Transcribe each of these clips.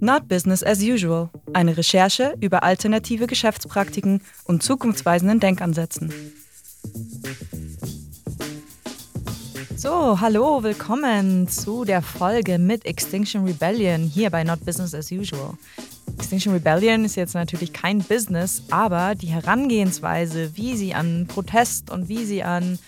Not Business as Usual. Eine Recherche über alternative Geschäftspraktiken und zukunftsweisenden Denkansätzen. So, hallo, willkommen zu der Folge mit Extinction Rebellion hier bei Not Business as Usual. Extinction Rebellion ist jetzt natürlich kein Business, aber die Herangehensweise, wie sie an Protest und wie sie an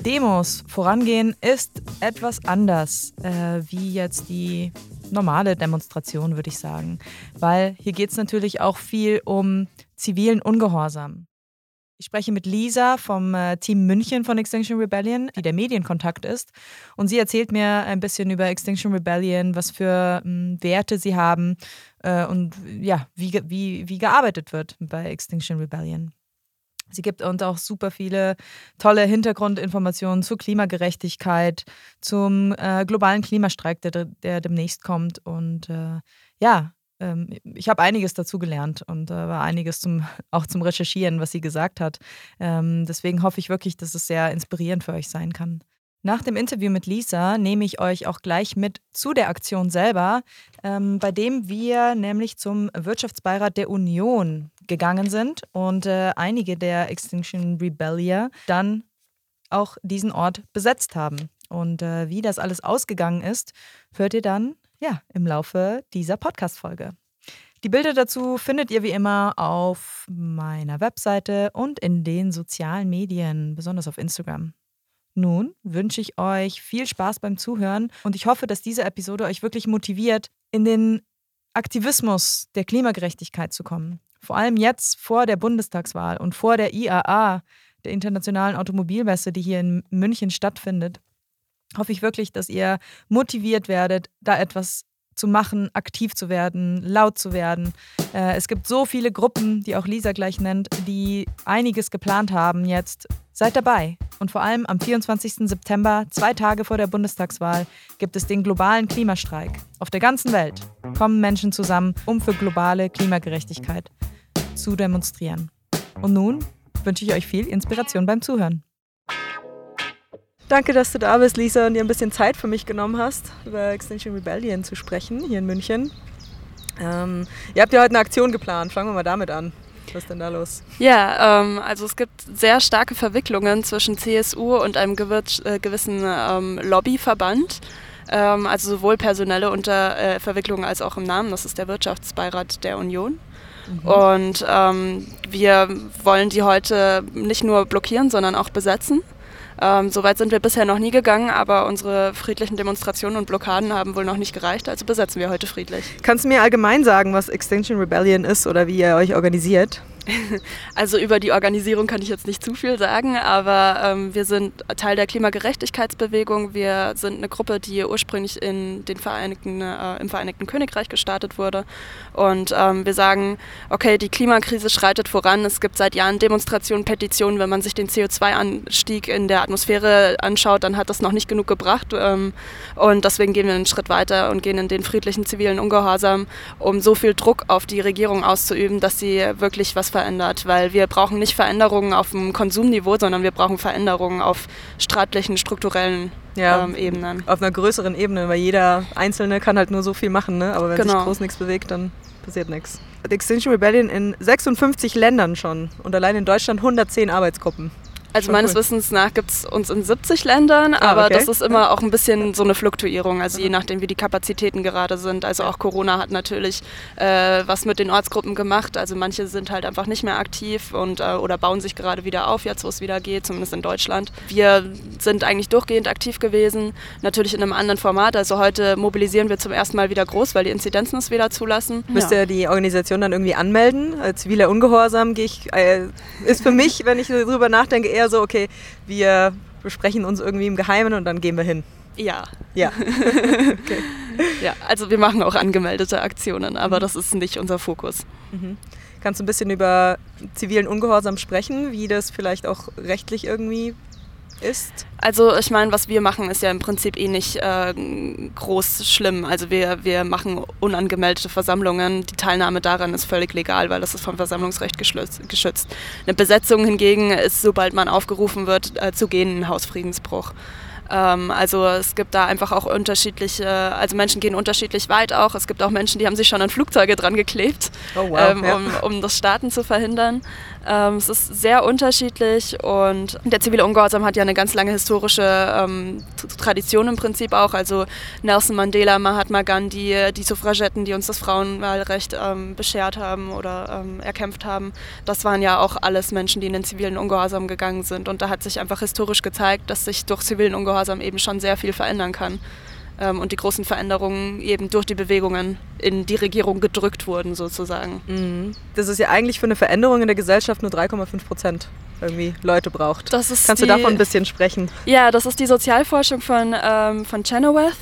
Demos vorangehen, ist etwas anders, äh, wie jetzt die normale Demonstration, würde ich sagen. Weil hier geht es natürlich auch viel um zivilen Ungehorsam. Ich spreche mit Lisa vom äh, Team München von Extinction Rebellion, die der Medienkontakt ist. Und sie erzählt mir ein bisschen über Extinction Rebellion, was für ähm, Werte sie haben äh, und ja, wie, wie, wie gearbeitet wird bei Extinction Rebellion. Sie gibt uns auch super viele tolle Hintergrundinformationen zur Klimagerechtigkeit, zum äh, globalen Klimastreik, der, der demnächst kommt. Und äh, ja, ähm, ich habe einiges dazu gelernt und äh, war einiges zum, auch zum Recherchieren, was sie gesagt hat. Ähm, deswegen hoffe ich wirklich, dass es sehr inspirierend für euch sein kann. Nach dem Interview mit Lisa nehme ich euch auch gleich mit zu der Aktion selber, ähm, bei dem wir nämlich zum Wirtschaftsbeirat der Union gegangen sind und äh, einige der Extinction Rebellion dann auch diesen Ort besetzt haben. Und äh, wie das alles ausgegangen ist, hört ihr dann ja im Laufe dieser Podcast-Folge. Die Bilder dazu findet ihr wie immer auf meiner Webseite und in den sozialen Medien, besonders auf Instagram. Nun wünsche ich euch viel Spaß beim Zuhören und ich hoffe, dass diese Episode euch wirklich motiviert, in den Aktivismus der Klimagerechtigkeit zu kommen. Vor allem jetzt vor der Bundestagswahl und vor der IAA, der Internationalen Automobilmesse, die hier in München stattfindet, hoffe ich wirklich, dass ihr motiviert werdet, da etwas zu machen, aktiv zu werden, laut zu werden. Äh, es gibt so viele Gruppen, die auch Lisa gleich nennt, die einiges geplant haben jetzt. Seid dabei. Und vor allem am 24. September, zwei Tage vor der Bundestagswahl, gibt es den globalen Klimastreik. Auf der ganzen Welt kommen Menschen zusammen, um für globale Klimagerechtigkeit zu demonstrieren. Und nun wünsche ich euch viel Inspiration beim Zuhören. Danke, dass du da bist, Lisa, und dir ein bisschen Zeit für mich genommen hast, über Extinction Rebellion zu sprechen, hier in München. Ähm, ihr habt ja heute eine Aktion geplant. Fangen wir mal damit an. Was ist denn da los? Ja, ähm, also es gibt sehr starke Verwicklungen zwischen CSU und einem äh, gewissen ähm, Lobbyverband. Ähm, also sowohl personelle unter, äh, Verwicklungen als auch im Namen. Das ist der Wirtschaftsbeirat der Union. Und ähm, wir wollen die heute nicht nur blockieren, sondern auch besetzen. Ähm, Soweit sind wir bisher noch nie gegangen, aber unsere friedlichen Demonstrationen und Blockaden haben wohl noch nicht gereicht, also besetzen wir heute friedlich. Kannst du mir allgemein sagen, was Extinction Rebellion ist oder wie ihr euch organisiert? Also über die Organisierung kann ich jetzt nicht zu viel sagen, aber ähm, wir sind Teil der Klimagerechtigkeitsbewegung. Wir sind eine Gruppe, die ursprünglich in den Vereinigten, äh, im Vereinigten Königreich gestartet wurde. Und ähm, wir sagen, okay, die Klimakrise schreitet voran. Es gibt seit Jahren Demonstrationen, Petitionen. Wenn man sich den CO2-Anstieg in der Atmosphäre anschaut, dann hat das noch nicht genug gebracht. Ähm, und deswegen gehen wir einen Schritt weiter und gehen in den friedlichen zivilen Ungehorsam, um so viel Druck auf die Regierung auszuüben, dass sie wirklich was verändert, weil wir brauchen nicht Veränderungen auf dem Konsumniveau, sondern wir brauchen Veränderungen auf staatlichen, strukturellen ja, ähm, Ebenen. Auf einer größeren Ebene, weil jeder Einzelne kann halt nur so viel machen, ne? aber wenn genau. sich groß nichts bewegt, dann passiert nichts. Extinction Rebellion in 56 Ländern schon und allein in Deutschland 110 Arbeitsgruppen. Also Schon meines cool. Wissens nach gibt es uns in 70 Ländern, ah, aber okay. das ist immer auch ein bisschen so eine Fluktuierung, also je nachdem, wie die Kapazitäten gerade sind. Also auch Corona hat natürlich äh, was mit den Ortsgruppen gemacht. Also manche sind halt einfach nicht mehr aktiv und äh, oder bauen sich gerade wieder auf, jetzt wo es wieder geht, zumindest in Deutschland. Wir sind eigentlich durchgehend aktiv gewesen, natürlich in einem anderen Format. Also heute mobilisieren wir zum ersten Mal wieder groß, weil die Inzidenzen es wieder zulassen. Müsst ihr die Organisation dann irgendwie anmelden? Als ziviler Ungehorsam gehe ich, äh, ist für mich, wenn ich darüber nachdenke, eher eher so, okay, wir besprechen uns irgendwie im Geheimen und dann gehen wir hin. Ja. Ja. okay. Ja, also wir machen auch angemeldete Aktionen, aber mhm. das ist nicht unser Fokus. Mhm. Kannst du ein bisschen über zivilen Ungehorsam sprechen, wie das vielleicht auch rechtlich irgendwie ist? Also ich meine, was wir machen, ist ja im Prinzip eh nicht äh, groß schlimm. Also wir, wir machen unangemeldete Versammlungen. Die Teilnahme daran ist völlig legal, weil das ist vom Versammlungsrecht geschützt. Eine Besetzung hingegen ist, sobald man aufgerufen wird, äh, zu gehen, ein Hausfriedensbruch. Ähm, also es gibt da einfach auch unterschiedliche, also Menschen gehen unterschiedlich weit auch. Es gibt auch Menschen, die haben sich schon an Flugzeuge dran geklebt, oh, wow. ähm, um, um das Starten zu verhindern. Ähm, es ist sehr unterschiedlich und der zivile Ungehorsam hat ja eine ganz lange historische ähm, Tradition im Prinzip auch. Also Nelson Mandela, Mahatma Gandhi, die Suffragetten, die uns das Frauenwahlrecht ähm, beschert haben oder ähm, erkämpft haben, das waren ja auch alles Menschen, die in den zivilen Ungehorsam gegangen sind. Und da hat sich einfach historisch gezeigt, dass sich durch zivilen Ungehorsam eben schon sehr viel verändern kann und die großen Veränderungen eben durch die Bewegungen in die Regierung gedrückt wurden sozusagen. Mhm. Das ist ja eigentlich für eine Veränderung in der Gesellschaft nur 3,5 Prozent irgendwie Leute braucht. Kannst die, du davon ein bisschen sprechen? Ja, das ist die Sozialforschung von, ähm, von Chenoweth,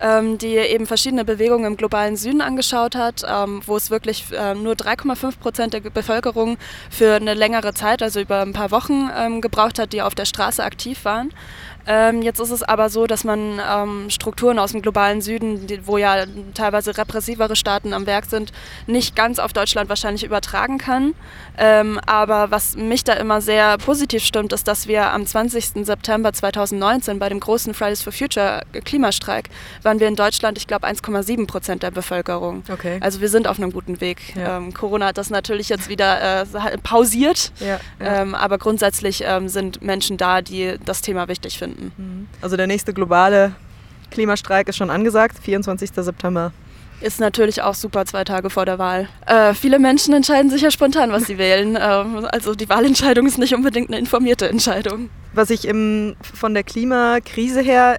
ähm, die eben verschiedene Bewegungen im globalen Süden angeschaut hat, ähm, wo es wirklich ähm, nur 3,5 Prozent der Bevölkerung für eine längere Zeit, also über ein paar Wochen, ähm, gebraucht hat, die auf der Straße aktiv waren. Ähm, jetzt ist es aber so, dass man ähm, Strukturen aus dem globalen Süden, die, wo ja teilweise repressivere Staaten am Werk sind, nicht ganz auf Deutschland wahrscheinlich übertragen kann. Ähm, aber was mich da immer sehr positiv stimmt, ist, dass wir am 20. September 2019 bei dem großen Fridays for Future Klimastreik waren wir in Deutschland, ich glaube, 1,7 Prozent der Bevölkerung. Okay. Also wir sind auf einem guten Weg. Ja. Ähm, Corona hat das natürlich jetzt wieder äh, pausiert, ja, ja. Ähm, aber grundsätzlich ähm, sind Menschen da, die das Thema wichtig finden finden. Mhm. Also der nächste globale Klimastreik ist schon angesagt, 24. September. Ist natürlich auch super zwei Tage vor der Wahl. Äh, viele Menschen entscheiden sich ja spontan, was sie wählen. Ähm, also die Wahlentscheidung ist nicht unbedingt eine informierte Entscheidung. Was ich im, von der Klimakrise her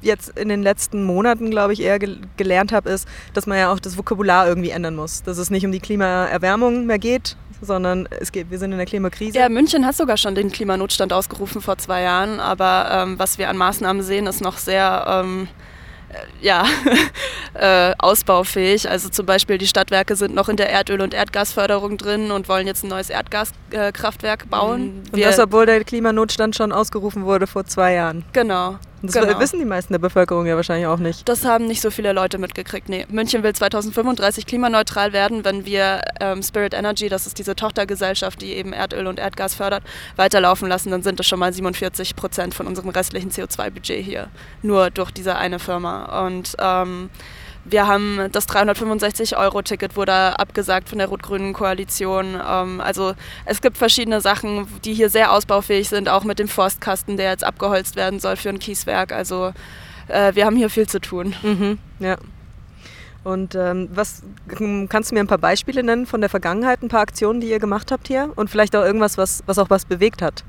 jetzt in den letzten Monaten, glaube ich, eher gelernt habe, ist, dass man ja auch das Vokabular irgendwie ändern muss. Dass es nicht um die Klimaerwärmung mehr geht, sondern es geht, wir sind in der Klimakrise. Ja, München hat sogar schon den Klimanotstand ausgerufen vor zwei Jahren, aber ähm, was wir an Maßnahmen sehen, ist noch sehr ähm, äh, ja, äh, ausbaufähig. Also zum Beispiel die Stadtwerke sind noch in der Erdöl- und Erdgasförderung drin und wollen jetzt ein neues Erdgaskraftwerk bauen. Mhm. Und das, obwohl der Klimanotstand schon ausgerufen wurde vor zwei Jahren. Genau. Das genau. wissen die meisten der Bevölkerung ja wahrscheinlich auch nicht. Das haben nicht so viele Leute mitgekriegt. Nee. München will 2035 klimaneutral werden, wenn wir ähm, Spirit Energy, das ist diese Tochtergesellschaft, die eben Erdöl und Erdgas fördert, weiterlaufen lassen. Dann sind das schon mal 47 Prozent von unserem restlichen CO2-Budget hier. Nur durch diese eine Firma. Und ähm, wir haben das 365-Euro-Ticket wurde abgesagt von der rot-grünen Koalition. Ähm, also es gibt verschiedene Sachen, die hier sehr ausbaufähig sind, auch mit dem Forstkasten, der jetzt abgeholzt werden soll für ein Kieswerk. Also äh, wir haben hier viel zu tun. Mhm, ja. Und ähm, was kannst du mir ein paar Beispiele nennen von der Vergangenheit, ein paar Aktionen, die ihr gemacht habt hier und vielleicht auch irgendwas, was, was auch was bewegt hat?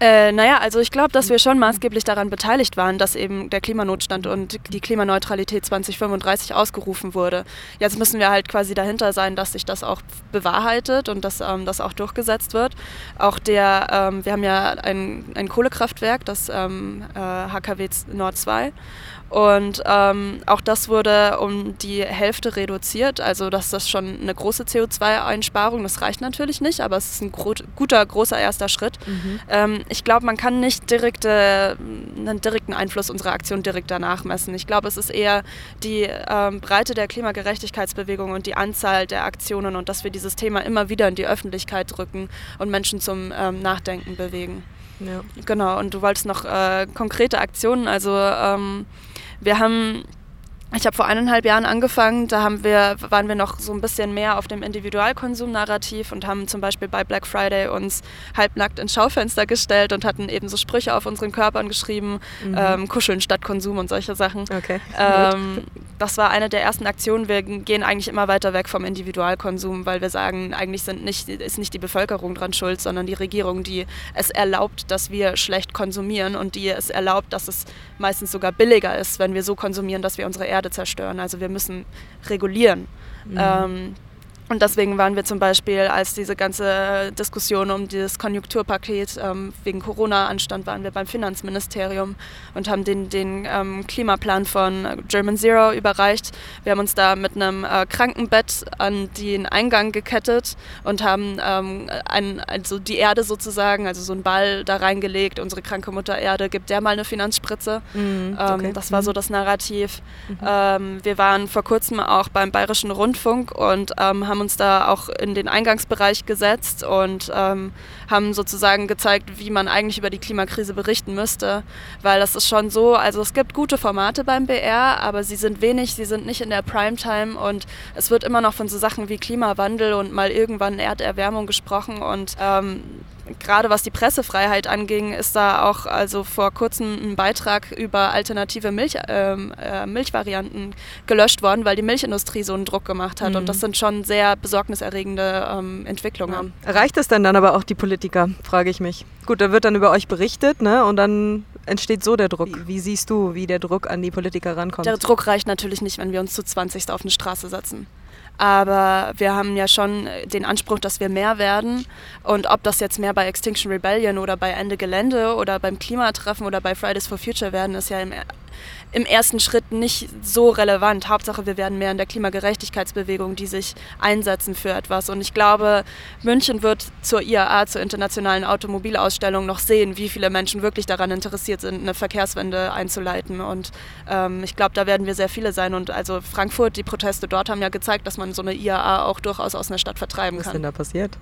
Äh, naja, also ich glaube, dass wir schon maßgeblich daran beteiligt waren, dass eben der Klimanotstand und die Klimaneutralität 2035 ausgerufen wurde. Jetzt müssen wir halt quasi dahinter sein, dass sich das auch bewahrheitet und dass ähm, das auch durchgesetzt wird. Auch der, ähm, wir haben ja ein, ein Kohlekraftwerk, das ähm, äh, HKW Nord 2 und ähm, auch das wurde um die Hälfte reduziert. Also das ist schon eine große CO2-Einsparung. Das reicht natürlich nicht, aber es ist ein gro guter, großer erster Schritt. Mhm. Ähm, ich glaube, man kann nicht direkte, einen direkten Einfluss unserer Aktion direkt danach messen. Ich glaube, es ist eher die ähm, Breite der Klimagerechtigkeitsbewegung und die Anzahl der Aktionen und dass wir dieses Thema immer wieder in die Öffentlichkeit drücken und Menschen zum ähm, Nachdenken bewegen. Ja. Genau, und du wolltest noch äh, konkrete Aktionen, also ähm, wir haben ich habe vor eineinhalb Jahren angefangen, da haben wir, waren wir noch so ein bisschen mehr auf dem Individualkonsum-Narrativ und haben zum Beispiel bei Black Friday uns halbnackt ins Schaufenster gestellt und hatten eben so Sprüche auf unseren Körpern geschrieben, mhm. ähm, Kuscheln statt Konsum und solche Sachen. Okay. Ähm, das war eine der ersten Aktionen. Wir gehen eigentlich immer weiter weg vom Individualkonsum, weil wir sagen, eigentlich sind nicht, ist nicht die Bevölkerung dran schuld, sondern die Regierung, die es erlaubt, dass wir schlecht konsumieren und die es erlaubt, dass es meistens sogar billiger ist, wenn wir so konsumieren, dass wir unsere Erde Erde zerstören. Also wir müssen regulieren. Mhm. Ähm, und deswegen waren wir zum Beispiel, als diese ganze Diskussion um dieses Konjunkturpaket ähm, wegen Corona anstand, waren wir beim Finanzministerium und haben den, den ähm, Klimaplan von German Zero überreicht. Wir haben uns da mit einem äh, Krankenbett an den Eingang gekettet und haben ähm, ein, also die Erde sozusagen, also so einen Ball da reingelegt. Unsere kranke Mutter Erde gibt der mal eine Finanzspritze. Mhm, ähm, okay. Das war so mhm. das Narrativ. Mhm. Ähm, wir waren vor kurzem auch beim Bayerischen Rundfunk und ähm, haben haben uns da auch in den Eingangsbereich gesetzt und ähm, haben sozusagen gezeigt, wie man eigentlich über die Klimakrise berichten müsste. Weil das ist schon so, also es gibt gute Formate beim BR, aber sie sind wenig, sie sind nicht in der Primetime und es wird immer noch von so Sachen wie Klimawandel und mal irgendwann Erderwärmung gesprochen und ähm, gerade was die Pressefreiheit anging, ist da auch also vor kurzem ein Beitrag über alternative Milch, ähm, äh, Milchvarianten gelöscht worden, weil die Milchindustrie so einen Druck gemacht hat. Mhm. Und das sind schon sehr besorgniserregende ähm, Entwicklungen. Ja. Erreicht das denn dann aber auch die Politiker, frage ich mich. Gut, da wird dann über euch berichtet ne? und dann entsteht so der Druck. Wie, wie siehst du, wie der Druck an die Politiker rankommt? Der Druck reicht natürlich nicht, wenn wir uns zu 20 auf eine Straße setzen. Aber wir haben ja schon den Anspruch, dass wir mehr werden. Und ob das jetzt mehr bei Extinction Rebellion oder bei Ende Gelände oder beim Klimatreffen oder bei Fridays for Future werden, ist ja im im ersten Schritt nicht so relevant. Hauptsache, wir werden mehr in der Klimagerechtigkeitsbewegung, die sich einsetzen für etwas. Und ich glaube, München wird zur IAA, zur Internationalen Automobilausstellung, noch sehen, wie viele Menschen wirklich daran interessiert sind, eine Verkehrswende einzuleiten. Und ähm, ich glaube, da werden wir sehr viele sein. Und also Frankfurt, die Proteste dort haben ja gezeigt, dass man so eine IAA auch durchaus aus einer Stadt vertreiben kann. Was ist denn da passiert?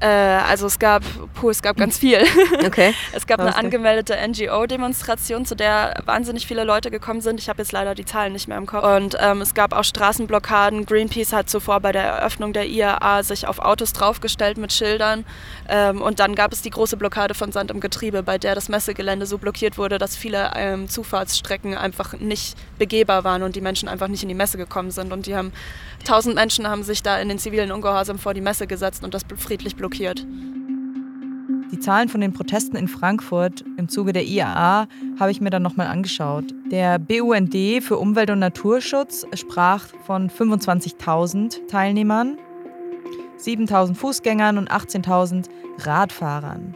Äh, also es gab, puh, es gab ganz viel. Okay. es gab eine angemeldete NGO-Demonstration, zu der wahnsinnig viele Leute gekommen sind. Ich habe jetzt leider die Zahlen nicht mehr im Kopf. Und ähm, es gab auch Straßenblockaden. Greenpeace hat zuvor bei der Eröffnung der IAA sich auf Autos draufgestellt mit Schildern. Ähm, und dann gab es die große Blockade von Sand im Getriebe, bei der das Messegelände so blockiert wurde, dass viele ähm, Zufahrtsstrecken einfach nicht begehbar waren und die Menschen einfach nicht in die Messe gekommen sind. Und die haben, tausend Menschen haben sich da in den zivilen Ungehorsam vor die Messe gesetzt und das friedlich blockiert blockiert. Die Zahlen von den Protesten in Frankfurt im Zuge der IAA habe ich mir dann nochmal angeschaut. Der BUND für Umwelt und Naturschutz sprach von 25.000 Teilnehmern, 7.000 Fußgängern und 18.000 Radfahrern.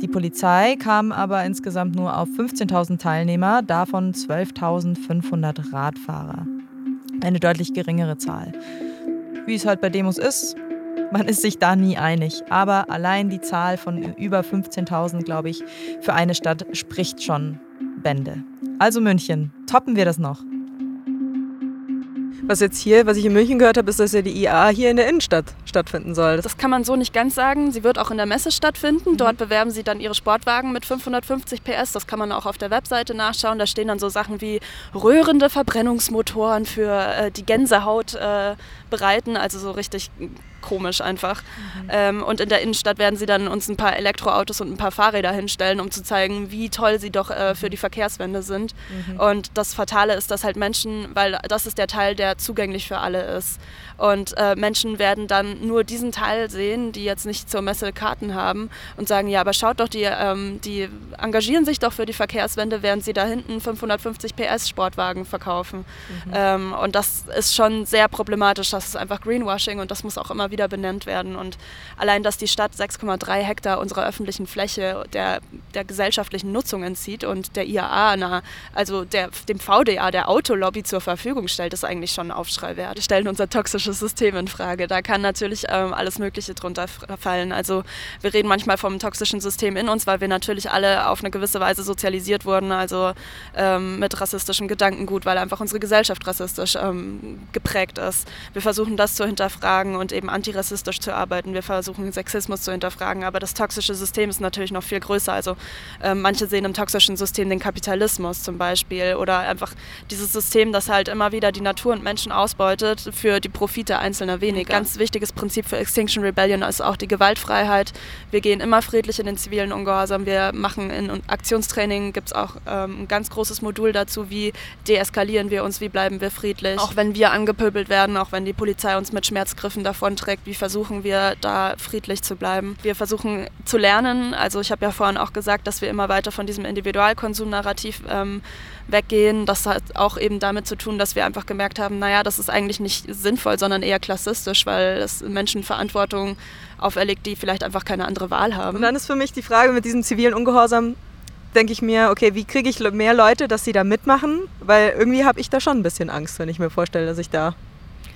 Die Polizei kam aber insgesamt nur auf 15.000 Teilnehmer, davon 12.500 Radfahrer. Eine deutlich geringere Zahl. Wie es halt bei Demos ist, man ist sich da nie einig. Aber allein die Zahl von über 15.000, glaube ich, für eine Stadt spricht schon Bände. Also München, toppen wir das noch. Was jetzt hier, was ich in München gehört habe, ist, dass ja die IA hier in der Innenstadt stattfinden soll. Das kann man so nicht ganz sagen. Sie wird auch in der Messe stattfinden. Mhm. Dort bewerben sie dann ihre Sportwagen mit 550 PS. Das kann man auch auf der Webseite nachschauen. Da stehen dann so Sachen wie rührende Verbrennungsmotoren für äh, die Gänsehaut äh, bereiten. Also so richtig komisch einfach. Mhm. Ähm, und in der Innenstadt werden sie dann uns ein paar Elektroautos und ein paar Fahrräder hinstellen, um zu zeigen, wie toll sie doch äh, für die Verkehrswende sind. Mhm. Und das Fatale ist, dass halt Menschen, weil das ist der Teil, der zugänglich für alle ist. Und äh, Menschen werden dann nur diesen Teil sehen, die jetzt nicht zur Messe Karten haben und sagen, ja, aber schaut doch, die, ähm, die engagieren sich doch für die Verkehrswende, während sie da hinten 550 PS Sportwagen verkaufen. Mhm. Ähm, und das ist schon sehr problematisch. Das ist einfach Greenwashing und das muss auch immer wieder benannt werden. Und allein, dass die Stadt 6,3 Hektar unserer öffentlichen Fläche der, der gesellschaftlichen Nutzung entzieht und der IAA, na, also der, dem VDA, der Autolobby zur Verfügung stellt, ist eigentlich schon ein Aufschrei wert. Wir stellen unser toxisches System in Frage. Da kann natürlich ähm, alles Mögliche drunter fallen. Also wir reden manchmal vom toxischen System in uns, weil wir natürlich alle auf eine gewisse Weise sozialisiert wurden, also ähm, mit rassistischem Gedankengut, weil einfach unsere Gesellschaft rassistisch ähm, geprägt ist. Wir versuchen das zu hinterfragen und eben antirassistisch zu arbeiten. Wir versuchen Sexismus zu hinterfragen, aber das toxische System ist natürlich noch viel größer. Also ähm, manche sehen im toxischen System den Kapitalismus zum Beispiel oder einfach dieses System, das halt immer wieder die Natur und Menschen ausbeutet für die Profite Profite einzelner weniger. Ein ganz wichtiges Prinzip für Extinction Rebellion ist auch die Gewaltfreiheit. Wir gehen immer friedlich in den zivilen Ungehorsam. Wir machen in Aktionstraining gibt es auch ähm, ein ganz großes Modul dazu, wie deeskalieren wir uns, wie bleiben wir friedlich. Auch wenn wir angepöbelt werden, auch wenn die Polizei uns mit Schmerzgriffen davonträgt, wie versuchen wir da friedlich zu bleiben. Wir versuchen zu lernen. Also ich habe ja vorhin auch gesagt, dass wir immer weiter von diesem Individualkonsum-Narrativ ähm, weggehen. Das hat auch eben damit zu tun, dass wir einfach gemerkt haben, naja, das ist eigentlich nicht sinnvoll, sondern eher klassistisch, weil es Menschen Verantwortung auferlegt, die vielleicht einfach keine andere Wahl haben. Und dann ist für mich die Frage mit diesem zivilen Ungehorsam, denke ich mir, okay, wie kriege ich mehr Leute, dass sie da mitmachen? Weil irgendwie habe ich da schon ein bisschen Angst, wenn ich mir vorstelle, dass ich da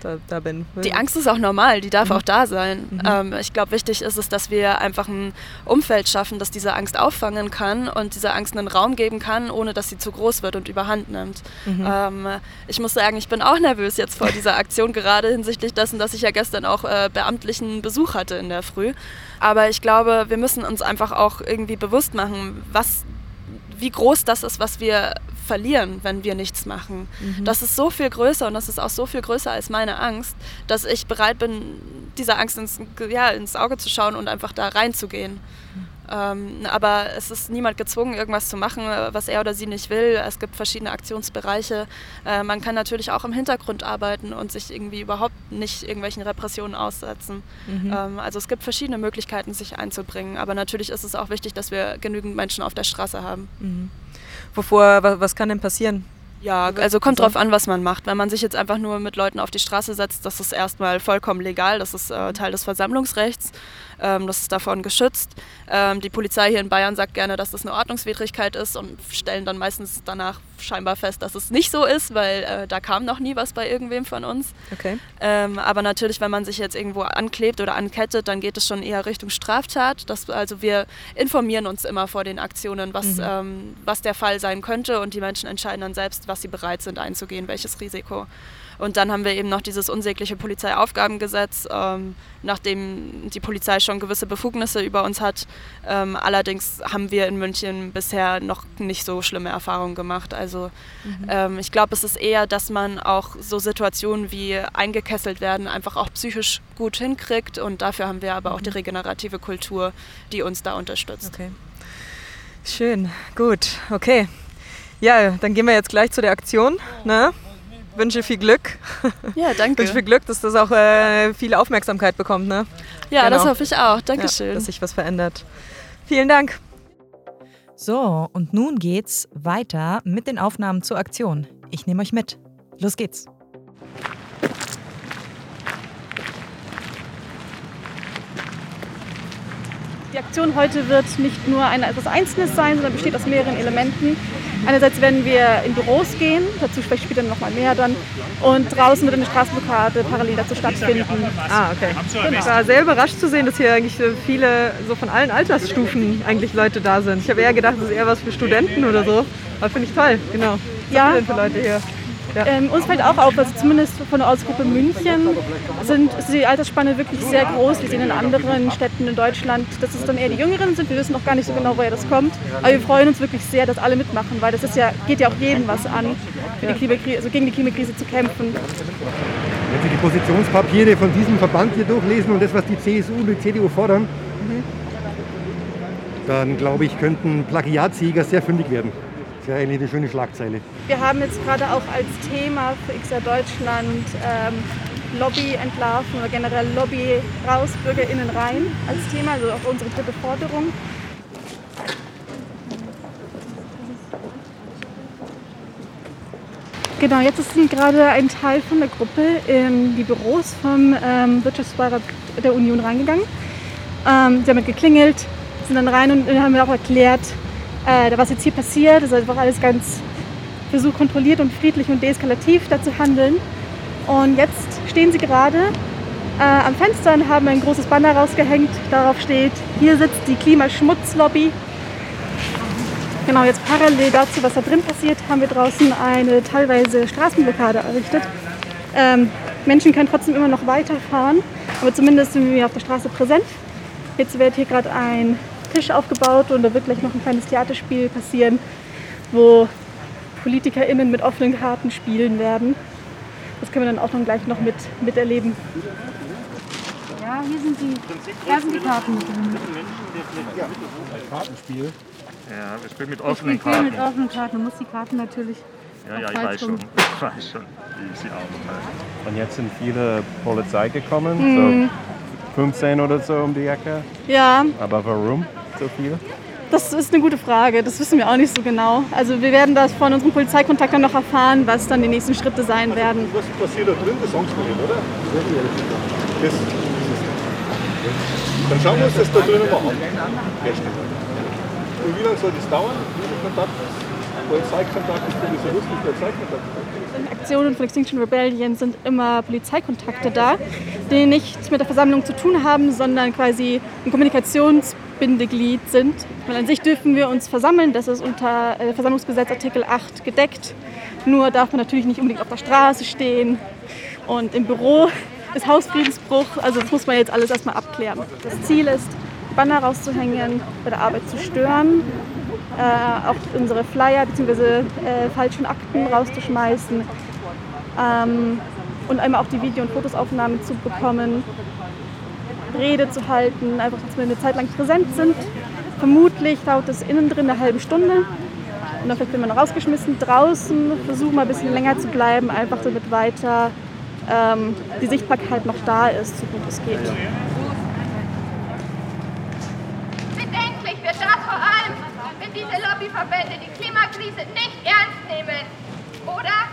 da, da bin. Die Angst ist auch normal, die darf mhm. auch da sein. Mhm. Ähm, ich glaube, wichtig ist es, dass wir einfach ein Umfeld schaffen, das diese Angst auffangen kann und dieser Angst einen Raum geben kann, ohne dass sie zu groß wird und überhand nimmt. Mhm. Ähm, ich muss sagen, ich bin auch nervös jetzt vor dieser Aktion, gerade hinsichtlich dessen, dass ich ja gestern auch äh, beamtlichen Besuch hatte in der Früh. Aber ich glaube, wir müssen uns einfach auch irgendwie bewusst machen, was wie groß das ist, was wir verlieren, wenn wir nichts machen. Mhm. Das ist so viel größer und das ist auch so viel größer als meine Angst, dass ich bereit bin, dieser Angst ins, ja, ins Auge zu schauen und einfach da reinzugehen. Mhm. Ähm, aber es ist niemand gezwungen, irgendwas zu machen, was er oder sie nicht will. Es gibt verschiedene Aktionsbereiche. Äh, man kann natürlich auch im Hintergrund arbeiten und sich irgendwie überhaupt nicht irgendwelchen Repressionen aussetzen. Mhm. Ähm, also es gibt verschiedene Möglichkeiten, sich einzubringen. Aber natürlich ist es auch wichtig, dass wir genügend Menschen auf der Straße haben. Mhm. Wovor, was kann denn passieren? Ja, also kommt drauf an, was man macht. Wenn man sich jetzt einfach nur mit Leuten auf die Straße setzt, das ist erstmal vollkommen legal, das ist äh, Teil des Versammlungsrechts. Ähm, das ist davon geschützt. Ähm, die Polizei hier in Bayern sagt gerne, dass das eine Ordnungswidrigkeit ist und stellen dann meistens danach scheinbar fest, dass es nicht so ist, weil äh, da kam noch nie was bei irgendwem von uns. Okay. Ähm, aber natürlich, wenn man sich jetzt irgendwo anklebt oder ankettet, dann geht es schon eher Richtung Straftat. Das, also wir informieren uns immer vor den Aktionen, was, mhm. ähm, was der Fall sein könnte und die Menschen entscheiden dann selbst, was sie bereit sind einzugehen, welches Risiko. Und dann haben wir eben noch dieses unsägliche Polizeiaufgabengesetz, ähm, nachdem die Polizei schon gewisse Befugnisse über uns hat. Ähm, allerdings haben wir in München bisher noch nicht so schlimme Erfahrungen gemacht. Also mhm. ähm, ich glaube, es ist eher, dass man auch so Situationen wie eingekesselt werden einfach auch psychisch gut hinkriegt. Und dafür haben wir aber auch die mhm. regenerative Kultur, die uns da unterstützt. Okay. Schön, gut, okay. Ja, dann gehen wir jetzt gleich zu der Aktion. Ne? Wünsche viel Glück. Ja, danke. wünsche viel Glück, dass das auch äh, viel Aufmerksamkeit bekommt. Ne? Ja, genau. das hoffe ich auch. Dankeschön. Ja, dass sich was verändert. Vielen Dank. So, und nun geht's weiter mit den Aufnahmen zur Aktion. Ich nehme euch mit. Los geht's. Die Aktion heute wird nicht nur ein, etwas Einzelnes sein, sondern besteht aus mehreren Elementen. Einerseits werden wir in Büros gehen, dazu spreche ich später noch mal mehr dann. Und draußen wird eine Straßenblockade parallel dazu stattfinden. Ah, okay. Genau. Ich war sehr überrascht zu sehen, dass hier eigentlich viele, so von allen Altersstufen eigentlich Leute da sind. Ich habe eher gedacht, das ist eher was für Studenten oder so. Aber finde ich toll, genau. Was ja. denn für Leute hier? Ja. Ähm, uns fällt auch auf, also zumindest von der Ortsgruppe München sind, die Altersspanne wirklich sehr groß. Wir sehen in anderen Städten in Deutschland, dass es dann eher die Jüngeren sind. Wir wissen noch gar nicht so genau, woher das kommt. Aber wir freuen uns wirklich sehr, dass alle mitmachen, weil das ist ja, geht ja auch jedem was an, für die Klimakrise, also gegen die Klimakrise zu kämpfen. Wenn Sie die Positionspapiere von diesem Verband hier durchlesen und das, was die CSU und die CDU fordern, mhm. dann glaube ich, könnten Plagiatsjäger sehr fündig werden wäre eigentlich eine schöne Schlagzeile. Wir haben jetzt gerade auch als Thema für XR Deutschland ähm, Lobby entlarven oder generell Lobby raus, BürgerInnen rein als Thema, also auch unsere dritte Forderung. Genau, jetzt ist gerade ein Teil von der Gruppe in die Büros vom ähm, Wirtschaftsbeirat der Union reingegangen. Ähm, sie haben geklingelt, sind dann rein und haben auch erklärt, äh, was jetzt hier passiert. Ist einfach alles ganz versucht kontrolliert und friedlich und deeskalativ da zu handeln. Und jetzt stehen sie gerade äh, am Fenster und haben ein großes Banner rausgehängt. Darauf steht, hier sitzt die Klimaschmutzlobby. Genau, jetzt parallel dazu, was da drin passiert, haben wir draußen eine teilweise Straßenblockade errichtet. Ähm, Menschen können trotzdem immer noch weiterfahren, aber zumindest sind wir auf der Straße präsent. Jetzt wird hier gerade ein Tisch aufgebaut und da wird gleich noch ein kleines Theaterspiel passieren, wo PolitikerInnen mit offenen Karten spielen werden. Das können wir dann auch dann gleich noch mit, miterleben. Ja, hier sind die, da sind die Karten drin. Ein Kartenspiel? Ja, wir spielen mit offenen Karten. mit offenen Karten. Man muss die Karten natürlich. Ja, ja, ich weiß schon. Ich weiß schon, wie ich sie auch. Und jetzt sind viele Polizei gekommen, mhm. so 15 oder so um die Ecke. Ja. Aber warum? So viel? Das ist eine gute Frage. Das wissen wir auch nicht so genau. Also wir werden das von unseren Polizeikontaktern noch erfahren, was dann die nächsten Schritte sein werden. Was passiert da drin? Das Sie nicht, oder? Das, dann schauen wir uns das da drinnen mal an. Und wie lange soll das dauern? Kontakt? Polizeikontakt ist sowieso lustig, Polizeikontakt. In Aktionen von Extinction Rebellion sind immer Polizeikontakte da, die nichts mit der Versammlung zu tun haben, sondern quasi ein Kommunikationsbindeglied sind. Weil an sich dürfen wir uns versammeln, das ist unter äh, Versammlungsgesetz Artikel 8 gedeckt. Nur darf man natürlich nicht unbedingt auf der Straße stehen und im Büro ist Hausfriedensbruch. Also das muss man jetzt alles erstmal abklären. Das Ziel ist, Banner rauszuhängen, bei der Arbeit zu stören, äh, auch unsere Flyer bzw. Äh, falschen Akten rauszuschmeißen ähm, und einmal auch die Video- und Fotosaufnahmen zu bekommen, Rede zu halten, einfach, dass wir eine Zeit lang präsent sind. Vermutlich dauert es innen drin eine halbe Stunde. Und dann vielleicht wird man rausgeschmissen. Draußen versuchen wir ein bisschen länger zu bleiben, einfach damit weiter ähm, die Sichtbarkeit noch da ist, so gut es geht. Bedenklich wird das vor allem, wenn diese Lobbyverbände die Klimakrise nicht ernst nehmen. Oder,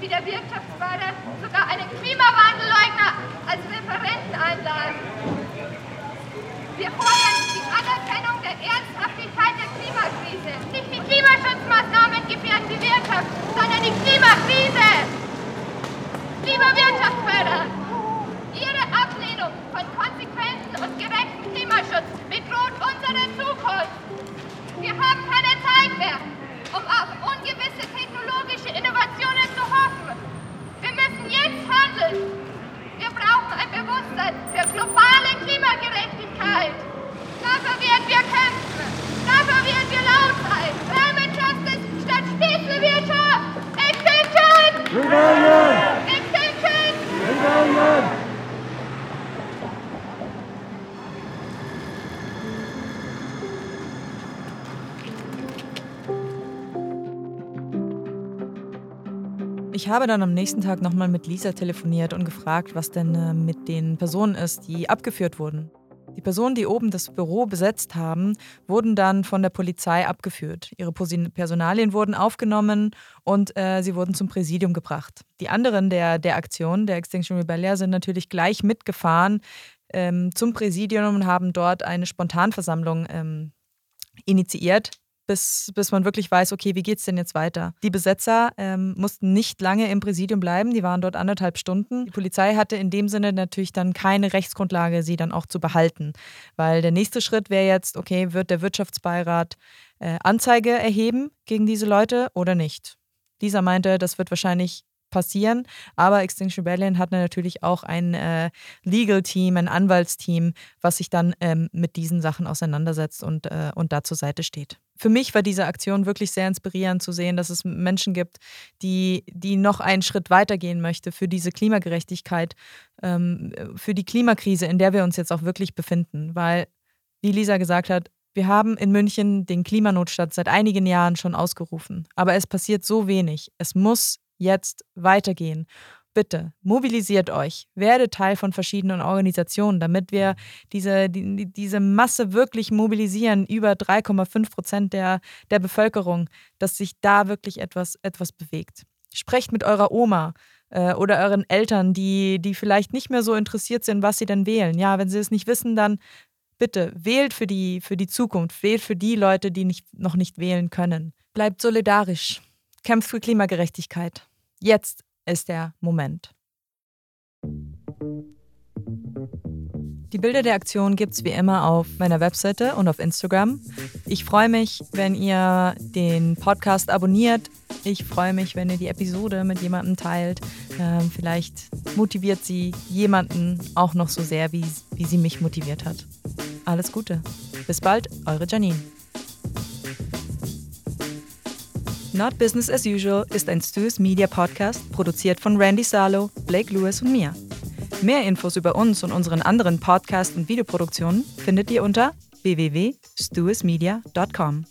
wie der Wirtschaftsförder, sogar einen Klimawandelleugner als Referenten einladen. Wir fordern die Anerkennung der Ernsthaftigkeit der Klimakrise. Nicht die Klimaschutzmaßnahmen gefährden die Wirtschaft, sondern die Klimakrise. Lieber Wirtschaftsförder, Ihre Ablehnung von konsequenten und gerechten Klimaschutz bedroht unsere Zukunft. Wir haben keine Zeit mehr, um auf ungewisse technologische Innovationen zu hoffen. Wir müssen jetzt handeln. Ich habe dann am nächsten Tag nochmal mit Lisa telefoniert und gefragt, was denn äh, mit den Personen ist, die abgeführt wurden. Die Personen, die oben das Büro besetzt haben, wurden dann von der Polizei abgeführt. Ihre Personalien wurden aufgenommen und äh, sie wurden zum Präsidium gebracht. Die anderen der, der Aktion, der Extinction Rebellion, sind natürlich gleich mitgefahren ähm, zum Präsidium und haben dort eine Spontanversammlung ähm, initiiert, bis, bis man wirklich weiß, okay, wie geht's denn jetzt weiter? Die Besetzer ähm, mussten nicht lange im Präsidium bleiben, die waren dort anderthalb Stunden. Die Polizei hatte in dem Sinne natürlich dann keine Rechtsgrundlage, sie dann auch zu behalten. Weil der nächste Schritt wäre jetzt, okay, wird der Wirtschaftsbeirat äh, Anzeige erheben gegen diese Leute oder nicht? Dieser meinte, das wird wahrscheinlich passieren, aber Extinction Rebellion hat natürlich auch ein äh, Legal-Team, ein Anwaltsteam, was sich dann ähm, mit diesen Sachen auseinandersetzt und, äh, und da zur Seite steht für mich war diese Aktion wirklich sehr inspirierend zu sehen, dass es Menschen gibt, die, die noch einen Schritt weitergehen möchte für diese Klimagerechtigkeit, ähm, für die Klimakrise, in der wir uns jetzt auch wirklich befinden. Weil, wie Lisa gesagt hat, wir haben in München den Klimanotstand seit einigen Jahren schon ausgerufen. Aber es passiert so wenig. Es muss jetzt weitergehen. Bitte, mobilisiert euch, werdet Teil von verschiedenen Organisationen, damit wir diese, die, diese Masse wirklich mobilisieren, über 3,5 Prozent der, der Bevölkerung, dass sich da wirklich etwas, etwas bewegt. Sprecht mit eurer Oma äh, oder euren Eltern, die, die vielleicht nicht mehr so interessiert sind, was sie denn wählen. Ja, wenn sie es nicht wissen, dann bitte wählt für die, für die Zukunft, wählt für die Leute, die nicht, noch nicht wählen können. Bleibt solidarisch, kämpft für Klimagerechtigkeit. Jetzt ist der Moment. Die Bilder der Aktion gibt es wie immer auf meiner Webseite und auf Instagram. Ich freue mich, wenn ihr den Podcast abonniert. Ich freue mich, wenn ihr die Episode mit jemandem teilt. Ähm, vielleicht motiviert sie jemanden auch noch so sehr, wie, wie sie mich motiviert hat. Alles Gute. Bis bald, eure Janine. Not Business as Usual ist ein Stu's Media Podcast, produziert von Randy Salo, Blake Lewis und mir. Mehr Infos über uns und unseren anderen Podcast- und Videoproduktionen findet ihr unter www.stuismedia.com.